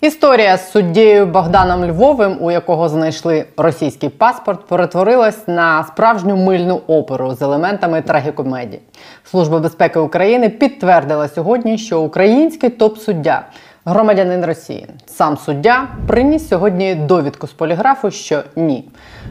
Історія з суддєю Богданом Львовим, у якого знайшли російський паспорт, перетворилась на справжню мильну оперу з елементами трагікомедії. Служба безпеки України підтвердила сьогодні, що український топ-суддя громадянин Росії. Сам суддя приніс сьогодні довідку з поліграфу, що ні.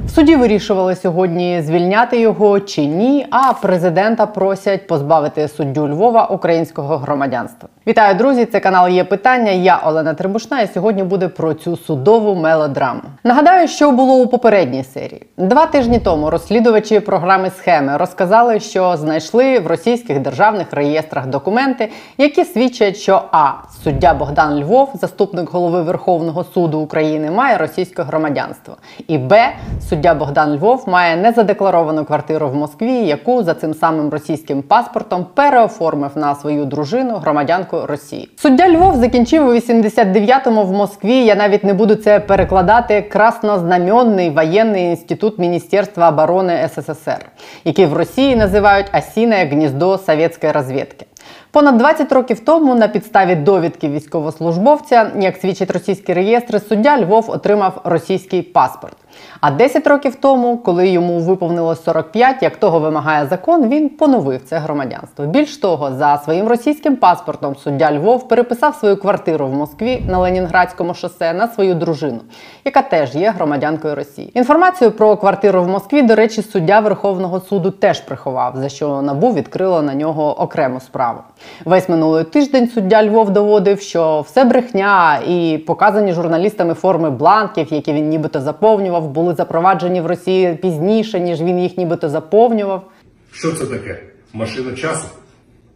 В суді вирішували сьогодні звільняти його чи ні. А президента просять позбавити суддю Львова українського громадянства. Вітаю, друзі! Це канал є питання. Я Олена Трибушна. І сьогодні буде про цю судову мелодраму. Нагадаю, що було у попередній серії. Два тижні тому розслідувачі програми схеми розказали, що знайшли в російських державних реєстрах документи, які свідчать, що а суддя Богдан Львов, заступник голови Верховного суду України, має російське громадянство, і б суддя Богдан Львов має незадекларовану квартиру в Москві, яку за цим самим російським паспортом переоформив на свою дружину громадянку Росії. Суддя Львов закінчив у 89-му в Москві. Я навіть не буду це перекладати. Краснознаменний воєнний інститут Міністерства оборони СССР, який в Росії називають Осіне гніздо совєтської розвідки. Понад 20 років тому на підставі довідки військовослужбовця, як свідчить російські реєстри, суддя Львов отримав російський паспорт. А 10 років тому, коли йому виповнилось 45, як того вимагає закон, він поновив це громадянство. Більш того, за своїм російським паспортом суддя Львов переписав свою квартиру в Москві на Ленінградському шосе на свою дружину, яка теж є громадянкою Росії. Інформацію про квартиру в Москві, до речі, суддя Верховного суду теж приховав, за що набу відкрило на нього окрему справу. Весь минулий тиждень суддя Львов доводив, що все брехня і показані журналістами форми бланків, які він нібито заповнював, були запроваджені в Росії пізніше, ніж він їх нібито заповнював. Що це таке? Машина часу?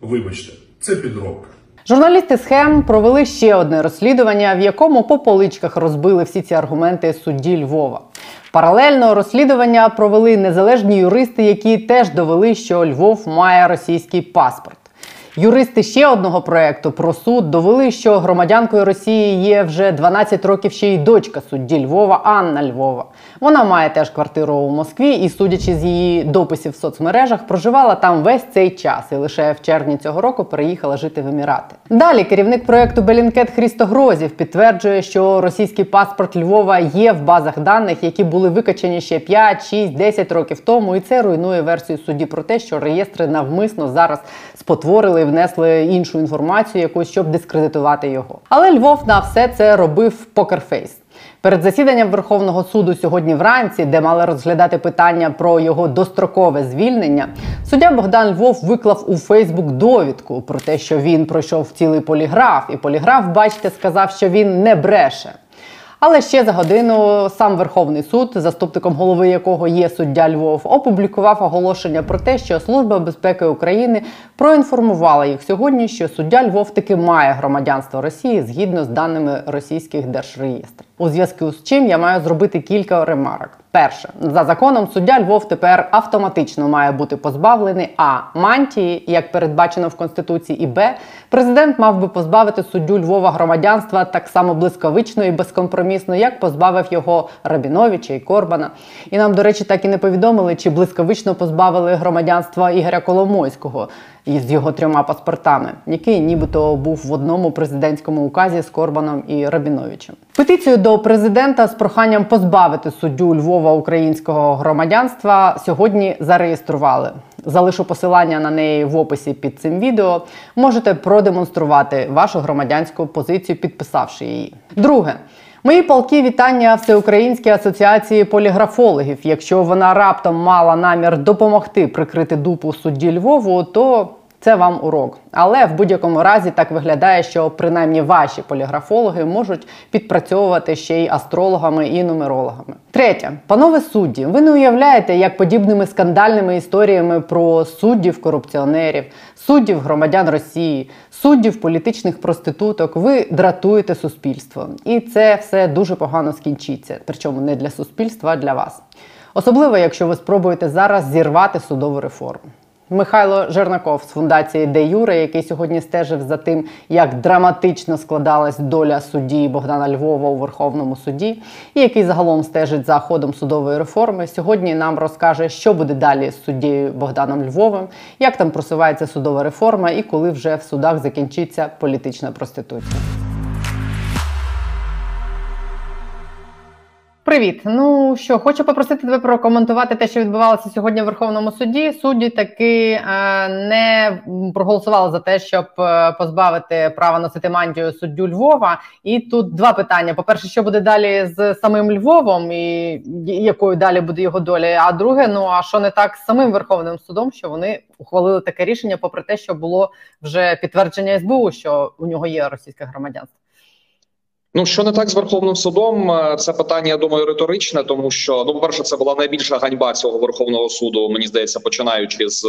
Вибачте, це підробка. Журналісти схем провели ще одне розслідування, в якому по поличках розбили всі ці аргументи судді Львова. Паралельно розслідування провели незалежні юристи, які теж довели, що Львов має російський паспорт. Юристи ще одного проекту про суд довели, що громадянкою Росії є вже 12 років ще й дочка судді Львова Анна Львова. Вона має теж квартиру у Москві і, судячи з її дописів в соцмережах, проживала там весь цей час і лише в червні цього року переїхала жити в Емірати. Далі керівник проекту Белінкет Хрісто Грозів підтверджує, що російський паспорт Львова є в базах даних, які були викачені ще 5, 6, 10 років тому, і це руйнує версію судді про те, що реєстри навмисно зараз спотворили внесли іншу інформацію, якусь щоб дискредитувати його. Але Львов на все це робив покерфейс. Перед засіданням Верховного суду сьогодні вранці, де мали розглядати питання про його дострокове звільнення, суддя Богдан Львов виклав у Фейсбук довідку про те, що він пройшов цілий поліграф, і поліграф, бачите, сказав, що він не бреше. Але ще за годину сам Верховний суд, заступником голови якого є суддя Львов, опублікував оголошення про те, що Служба безпеки України проінформувала їх сьогодні, що суддя Львов таки має громадянство Росії згідно з даними російських держреєстрів. У зв'язку з чим я маю зробити кілька ремарок. Перше, за законом суддя Львов тепер автоматично має бути позбавлений а мантії, як передбачено в конституції, і б президент мав би позбавити суддю Львова громадянства так само близьковично і безкомпромісно, як позбавив його Рабіновича і Корбана. І нам, до речі, так і не повідомили, чи близьковично позбавили громадянства Ігоря Коломойського із його трьома паспортами, який нібито був в одному президентському указі з Корбаном і Рабіновичем. Петицію до президента з проханням позбавити суддю Львова українського громадянства сьогодні зареєстрували. Залишу посилання на неї в описі під цим відео. Можете продемонструвати вашу громадянську позицію, підписавши її. Друге. Мої палки вітання Всеукраїнській асоціації поліграфологів. Якщо вона раптом мала намір допомогти прикрити дупу судді Львову, то це вам урок. Але в будь-якому разі так виглядає, що принаймні ваші поліграфологи можуть підпрацьовувати ще й астрологами і нумерологами. Третє, панове судді, ви не уявляєте, як подібними скандальними історіями про суддів корупціонерів, суддів громадян Росії, суддів політичних проституток, ви дратуєте суспільство. І це все дуже погано скінчиться. Причому не для суспільства, а для вас. Особливо, якщо ви спробуєте зараз зірвати судову реформу. Михайло Жернаков з фундації Де Юре, який сьогодні стежив за тим, як драматично складалась доля судді Богдана Львова у Верховному суді, і який загалом стежить за ходом судової реформи, сьогодні нам розкаже, що буде далі з суддєю Богданом Львовим, як там просувається судова реформа і коли вже в судах закінчиться політична проституція. Привіт. Ну що, хочу попросити тебе прокоментувати те, що відбувалося сьогодні в Верховному суді. Судді таки е, не проголосували за те, щоб е, позбавити права носити мантію суддю Львова. І тут два питання: по перше, що буде далі з самим Львовом, і якою далі буде його доля? А друге, ну а що не так з самим Верховним судом, що вони ухвалили таке рішення, попри те, що було вже підтвердження СБУ, що у нього є російське громадянство. Ну, що не так з Верховним судом, е, це питання, я думаю, риторичне, тому що ну, по перше, це була найбільша ганьба цього верховного суду. Мені здається, починаючи з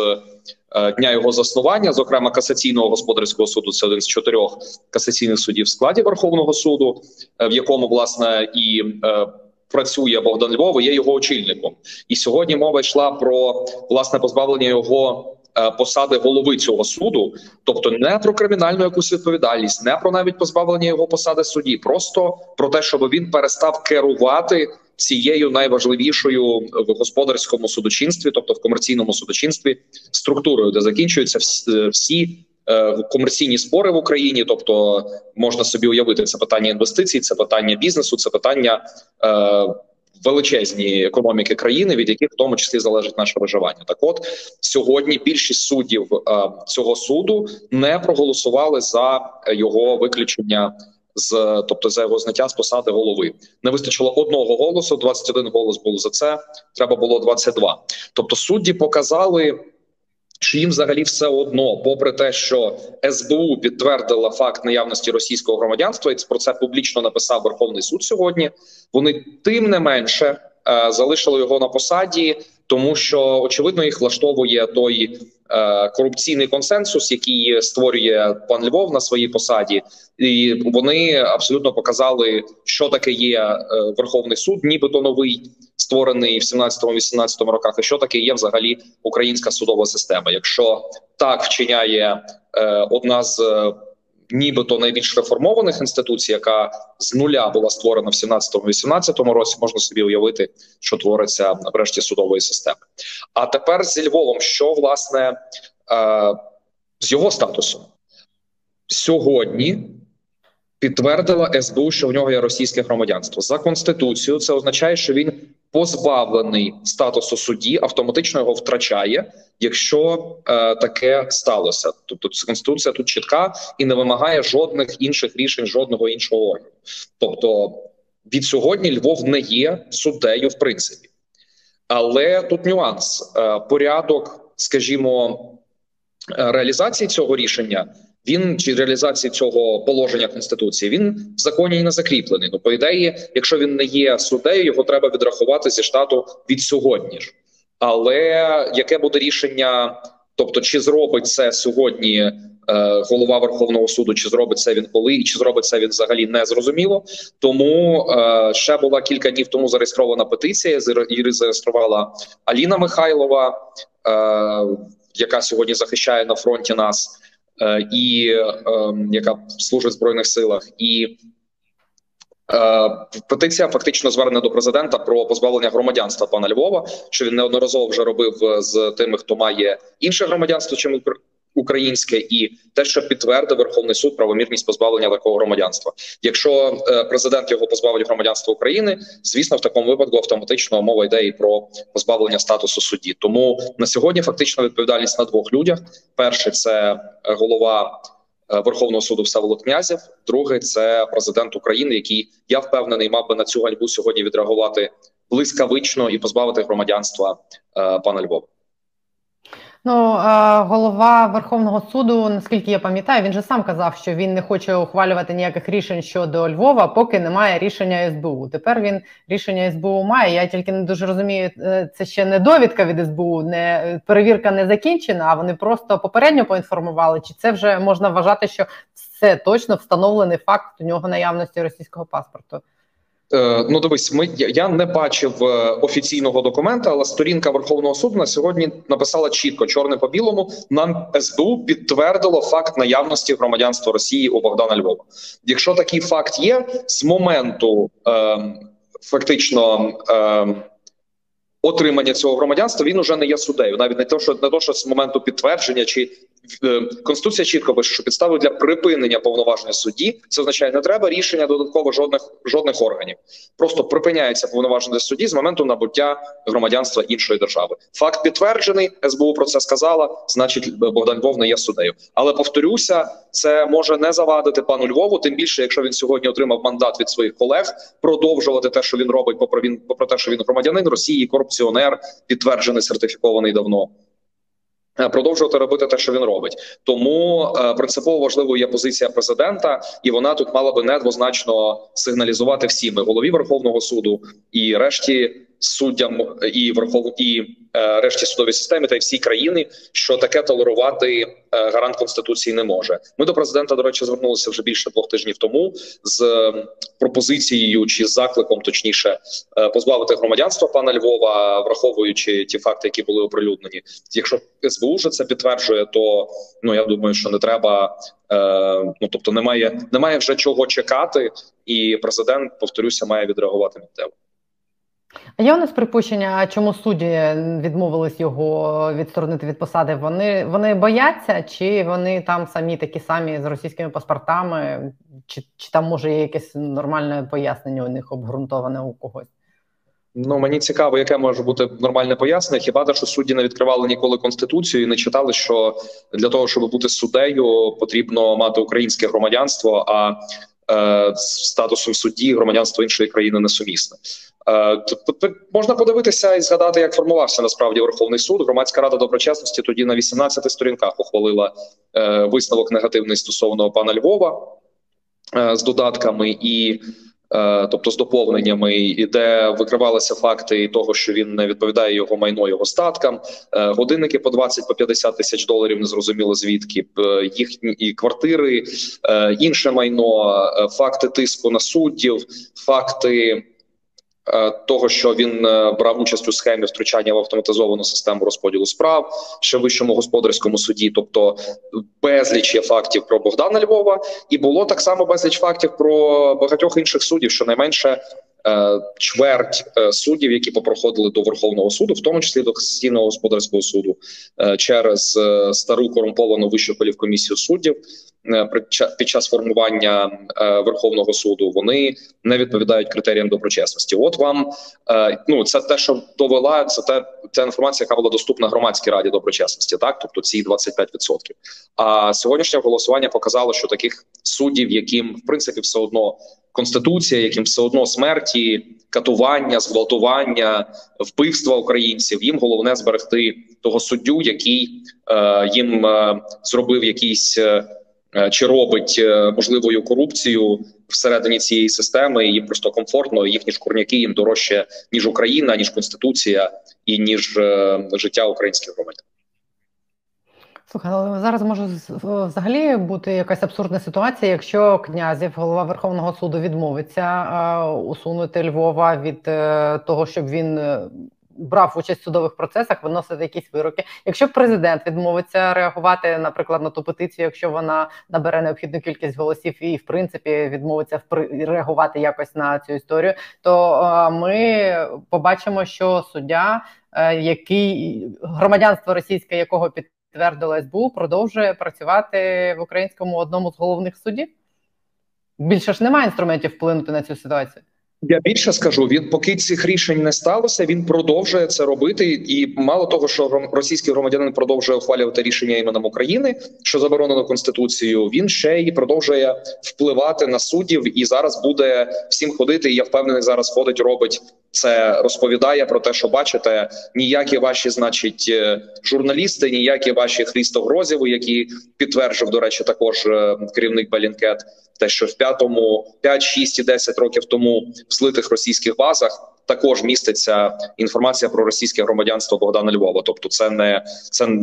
е, дня його заснування, зокрема касаційного господарського суду. Це один з чотирьох касаційних судів в складі Верховного суду, е, в якому власне і е, працює Богдан Львов, і є його очільником. І сьогодні мова йшла про власне позбавлення його. Е, посади голови цього суду, тобто не про кримінальну якусь відповідальність, не про навіть позбавлення його посади судді, просто про те, щоб він перестав керувати цією найважливішою в господарському судочинстві, тобто в комерційному судочинстві, структурою, де закінчуються всі, всі е, комерційні спори в Україні, тобто можна собі уявити це питання інвестицій, це питання бізнесу, це питання. Е, величезні економіки країни, від яких в тому числі залежить наше виживання. Так, от сьогодні більшість суддів е, цього суду не проголосували за його виключення. З тобто за його зняття з посади голови не вистачило одного голосу. 21 голос був за це. Треба було 22. Тобто судді показали що їм взагалі все одно, попри те, що СБУ підтвердила факт наявності російського громадянства, і про це публічно написав Верховний суд сьогодні. Вони тим не менше е, залишили його на посаді, тому що очевидно їх влаштовує той е, корупційний консенсус, який створює пан Львов на своїй посаді, і вони абсолютно показали, що таке є е, Верховний суд, нібито новий створений в 17-18 роках, і що таке є взагалі українська судова система. Якщо так вчиняє е, одна з е, нібито найбільш реформованих інституцій, яка з нуля була створена в 17-18 році, можна собі уявити, що твориться врешті судової системи. А тепер зі Львовом, що власне е, з його статусом сьогодні підтвердила СБУ, що в нього є російське громадянство за конституцією. Це означає, що він позбавлений статусу судді, автоматично його втрачає, якщо е, таке сталося. Тобто конституція тут чітка і не вимагає жодних інших рішень, жодного іншого органу. Тобто від сьогодні Львов не є суддею, в принципі, але тут нюанс е, порядок, скажімо, е, реалізації цього рішення він чи реалізації цього положення конституції він в законі не закріплений. Ну по ідеї, якщо він не є суддею, його треба відрахувати зі штату від сьогодні ж. Але яке буде рішення? Тобто, чи зробить це сьогодні е, голова Верховного суду, чи зробить це він коли, і чи зробить це він взагалі не зрозуміло. Тому е, ще була кілька днів тому зареєстрована петиція. її зареєструвала Аліна Михайлова, е, яка сьогодні захищає на фронті нас. Е, і ем, яка служить в збройних силах, і е, петиція фактично звернена до президента про позбавлення громадянства пана Львова, що він неодноразово вже робив з тими, хто має інше громадянство, чим українське, і те, що підтвердив Верховний суд правомірність позбавлення такого громадянства. Якщо е, президент його позбавить громадянства України, звісно, в такому випадку автоматично мова йде і про позбавлення статусу судді. Тому на сьогодні фактично відповідальність на двох людях: перший це е, голова. Е, Верховного суду Всеволод Князів, другий це президент України, який я впевнений мав би на цю ганьбу сьогодні відреагувати блискавично і позбавити громадянства пана Львова. Ну, голова Верховного суду, наскільки я пам'ятаю, він же сам казав, що він не хоче ухвалювати ніяких рішень щодо Львова, поки немає рішення СБУ. Тепер він рішення СБУ має. Я тільки не дуже розумію, е, це ще не довідка від СБУ, не перевірка не закінчена. А вони просто попередньо поінформували. Чи це вже можна вважати, що все точно встановлений факт у нього наявності російського паспорту? Е, ну, дивись, ми я не бачив е, офіційного документа, але сторінка Верховного суду на сьогодні написала чітко чорне по білому. Нам СБУ підтвердило факт наявності громадянства Росії у Богдана Львова. Якщо такий факт є, з моменту е, фактично е, отримання цього громадянства він уже не є суддею. навіть не то, що не то, що з моменту підтвердження чи конституція чітко пише, що підставою для припинення повноваження судді це означає, не треба рішення додатково жодних жодних органів. Просто припиняється повноваження судді з моменту набуття громадянства іншої держави. Факт підтверджений. СБУ про це сказала. Значить, Богдан Львов не є суддею. Але повторюся, це може не завадити пану Львову. Тим більше, якщо він сьогодні отримав мандат від своїх колег, продовжувати те, що він робить, попри він попри те, що він громадянин Росії, корупціонер, підтверджений сертифікований давно. Е, продовжувати робити те, що він робить, тому е, принципово важливою є позиція президента, і вона тут мала би недвозначно сигналізувати всім і голові Верховного суду і решті суддям і верхов і е, решті судової системи та й всій країни, що таке толерувати е, гарант конституції не може. Ми до президента до речі звернулися вже більше двох тижнів тому з е, пропозицією чи закликом, точніше, е, позбавити громадянства пана Львова, враховуючи ті факти, які були оприлюднені. Якщо СБУ вже це підтверджує, то ну я думаю, що не треба. Е, ну тобто, немає, немає вже чого чекати, і президент повторюся, має відреагувати миттєво. А є у нас припущення, чому судді відмовились його відсторонити від посади? Вони вони бояться, чи вони там самі такі самі з російськими паспортами, чи чи там може є якесь нормальне пояснення у них обґрунтоване у когось? Ну мені цікаво, яке може бути нормальне пояснення. Хіба те, що судді не відкривали ніколи конституцію і не читали, що для того, щоб бути суддею, потрібно мати українське громадянство, а е, статусом судді громадянство іншої країни несумісне. Тобто можна подивитися і згадати, як формувався насправді Верховний суд. Громадська рада доброчесності тоді на 18 сторінках ухвалила е, висновок негативний стосовно пана Львова е, з додатками і. Тобто з доповненнями, і де викривалися факти того, що він не відповідає його майно, його статкам, годинники по 20 по 50 тисяч доларів, незрозуміло звідки їхні квартири, інше майно, факти тиску на суддів, факти. Е, того, що він е, брав участь у схемі втручання в автоматизовану систему розподілу справ ще вищому господарському суді, тобто безліч є фактів про Богдана Львова, і було так само безліч фактів про багатьох інших суддів, що найменше Е, чверть суддів, які попроходили до Верховного суду, в тому числі до Конституційного господарського суду, через стару корумповану вищу кваліфкомісію суддів під час формування Верховного суду вони не відповідають критеріям доброчесності. От вам ну це те, що довела це те, ця інформація, яка була доступна громадській раді доброчесності, так тобто ці 25%. А сьогоднішнє голосування показало, що таких суддів, яким в принципі все одно конституція, яким все одно смерті, катування, зґвалтування, вбивства українців. Їм головне зберегти того суддю, який е, їм е, зробив якийсь е, чи робить е, можливою корупцію всередині цієї системи. Їм просто комфортно. Їхні шкурняки їм дорожче ніж Україна, ніж конституція і ніж е, життя українських громадян. Слухай, зараз може взагалі бути якась абсурдна ситуація, якщо князів, голова Верховного суду, відмовиться усунути Львова від е, того, щоб він е, брав участь в судових процесах, виносити якісь вироки. Якщо президент відмовиться реагувати, наприклад, на ту петицію, якщо вона набере необхідну кількість голосів і в принципі відмовиться реагувати якось на цю історію, то ми побачимо, що суддя, який громадянство російське, якого під підтвердила СБУ, продовжує працювати в українському одному з головних судів. Більше ж немає інструментів вплинути на цю ситуацію. Я більше скажу, він поки цих рішень не сталося, він продовжує це робити. І мало того, що російський громадянин продовжує ухвалювати рішення іменем України, що заборонено конституцією. Він ще й продовжує впливати на суддів і зараз буде всім ходити. і Я впевнений, зараз ходить, робить це, розповідає про те, що бачите, ніякі ваші, значить, е, журналісти, ніякі ваші хрістогрозіви, які підтверджив до речі, також е, керівник Балінкет, те, що в п'ятому 5, 6 і 10 років тому в злитих російських базах. Також міститься інформація про російське громадянство Богдана Львова. Тобто, це не це е,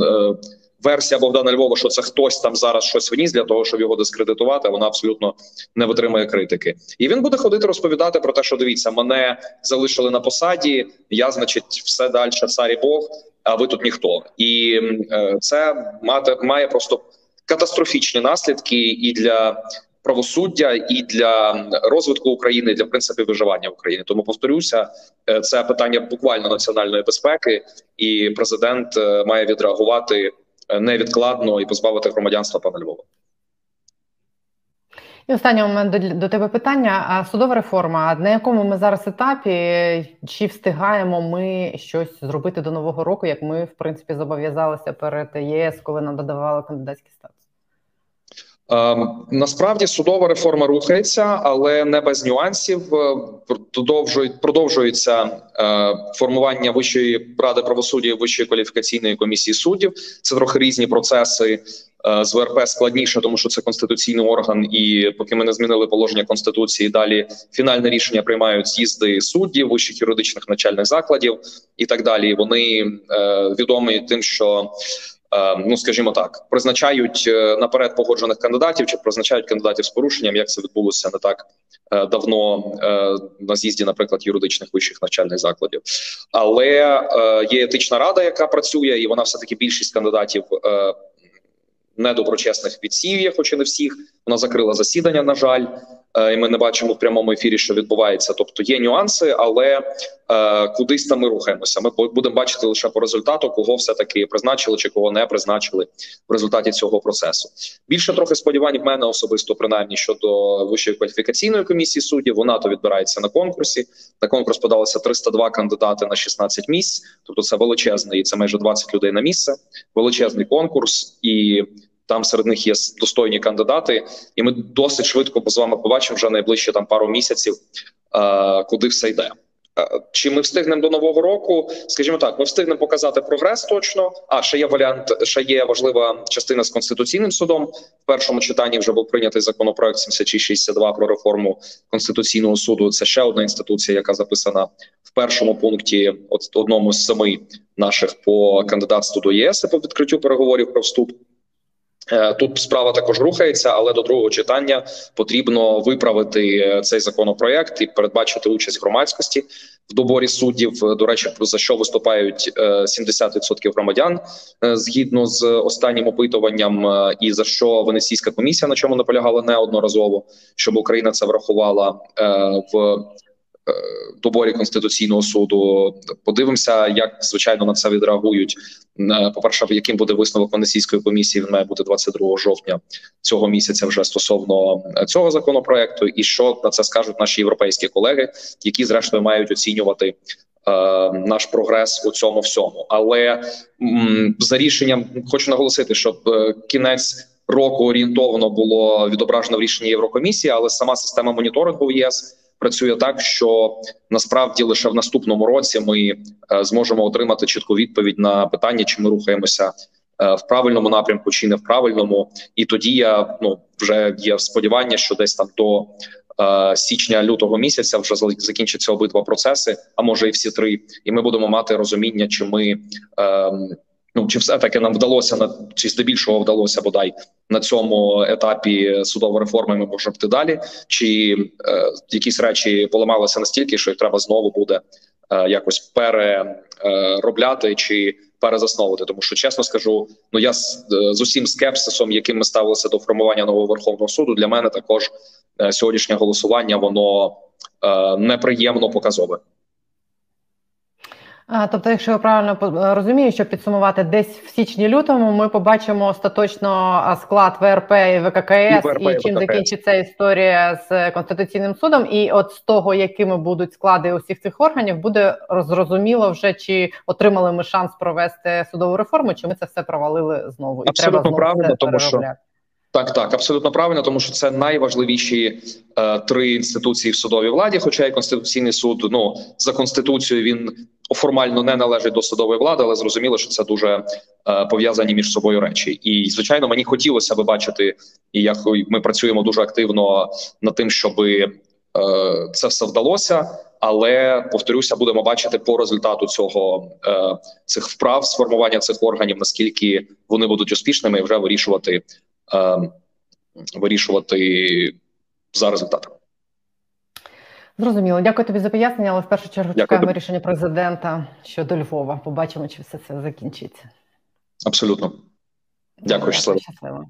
версія Богдана Львова, що це хтось там зараз щось вніс для того, щоб його дискредитувати. Вона абсолютно не витримує критики, і він буде ходити розповідати про те, що дивіться, мене залишили на посаді. Я, значить, все далі цар і Бог. А ви тут ніхто, і е, це мати має просто катастрофічні наслідки і для правосуддя і для розвитку України, для принципів виживання України. Тому повторюся, е, це питання буквально національної безпеки, і президент е, має відреагувати невідкладно і позбавити громадянства пана Львова. І останній момент до, до тебе питання. А судова реформа, на якому ми зараз етапі? Чи встигаємо ми щось зробити до нового року, як ми в принципі зобов'язалися перед ЄС, коли нам додавали кандидатський статус? Ем, насправді судова реформа рухається, але не без нюансів. Е, продовжують продовжується е, формування вищої ради правосуддя вищої кваліфікаційної комісії суддів. Це трохи різні процеси. Е, з ВРП складніше, тому що це конституційний орган, і поки ми не змінили положення конституції, далі фінальне рішення приймають з'їзди суддів, вищих юридичних начальних закладів і так далі. Вони е, відомі тим, що ну скажімо так, призначають е, наперед погоджених кандидатів чи призначають кандидатів з порушенням, як це відбулося не так е, давно на з'їзді, наприклад, юридичних вищих навчальних закладів. Але є етична рада, яка працює, і вона все таки більшість кандидатів. Недоброчесних відсів'я, хоч і не всіх, вона закрила засідання. На жаль, і ми не бачимо в прямому ефірі, що відбувається. Тобто є нюанси, але е, кудись там ми рухаємося. Ми будемо бачити лише по результату, кого все таки призначили чи кого не призначили в результаті цього процесу. Більше трохи сподівань в мене особисто, принаймні щодо вищої кваліфікаційної комісії суддів. Вона то відбирається на конкурсі. На конкурс подалося 302 кандидати на 16 місць. Тобто, це величезний, і це майже 20 людей на місце. Величезний конкурс і. Там серед них є достойні кандидати, і ми досить швидко з вами побачимо вже найближче там пару місяців, е, куди все йде. Е, чи ми встигнемо до нового року? Скажімо так, ми встигнемо показати прогрес точно. А ще є варіант, ще є важлива частина з конституційним судом. В першому читанні вже був прийнятий законопроект 7662 про реформу конституційного суду. Це ще одна інституція, яка записана в першому пункті, от одному з семи наших по кандидатству до ЄС по відкриттю переговорів про вступ. Е, тут справа також рухається, але до другого читання потрібно виправити е, цей законопроект і передбачити участь громадськості в доборі суддів. До речі, за що виступають 70% е, громадян згідно з останнім опитуванням, і за що Венеційська комісія на чому наполягала неодноразово, щоб Україна це врахувала в доборі конституційного суду. Подивимося, як звичайно на це відреагують. Е, По перше, яким буде висновок Венеційської комісії. Він має бути 22 жовтня цього місяця. Вже стосовно е, цього законопроекту, і що на це скажуть наші європейські колеги, які зрештою мають оцінювати. Наш прогрес у цьому всьому, але за рішенням хочу наголосити, щоб кінець року орієнтовно було відображено в рішенні Єврокомісії, але сама система моніторингу в ЄС працює так, що насправді лише в наступному році ми е, зможемо отримати чітку відповідь на питання, чи ми рухаємося е, в правильному напрямку, чи не в правильному, і тоді я ну вже є сподівання, що десь там до е, січня лютого місяця вже закінчаться обидва процеси, а може і всі три, і ми будемо мати розуміння, чи ми. Ем, Ну чи все таки нам вдалося на чи здебільшого вдалося бодай на цьому етапі судової реформи? Ми можемо йти далі, чи е, якісь речі поламалися настільки, що їх треба знову буде е, якось переробляти чи перезасновувати? Тому що чесно скажу, ну я з, е, з усім скепсисом, яким ми ставилися до формування нового верховного суду, для мене також е, сьогоднішнє голосування воно е, неприємно показове. Тобто, якщо я правильно е, розумію, що підсумувати десь в січні-лютому, ми побачимо остаточно склад ВРП і ВККС, і, ВРП, і чим ВККС. закінчиться історія з конституційним судом, і от з того, якими будуть склади усіх цих органів, буде зрозуміло вже чи отримали ми шанс провести судову реформу, чи ми це все провалили знову. І Абсолютно треба знову правильно, тому що так, так, абсолютно правильно, тому що це найважливіші е, три інституції в судовій владі. Хоча і конституційний суд ну за конституцією він формально не належить до судової влади, але зрозуміло, що це дуже е, пов'язані між собою речі. І звичайно, мені хотілося би бачити, і як ми працюємо дуже активно над тим, щоб е, це все вдалося. Але повторюся, будемо бачити по результату цього е, цих вправ сформування цих органів, наскільки вони будуть успішними, і вже вирішувати вирішувати за результатами. Зрозуміло, дякую тобі за пояснення, але в першу чергу дякую. чекаємо рішення президента щодо Львова. Побачимо, чи все це закінчиться. Абсолютно. Дякую, щасливо. щасливо.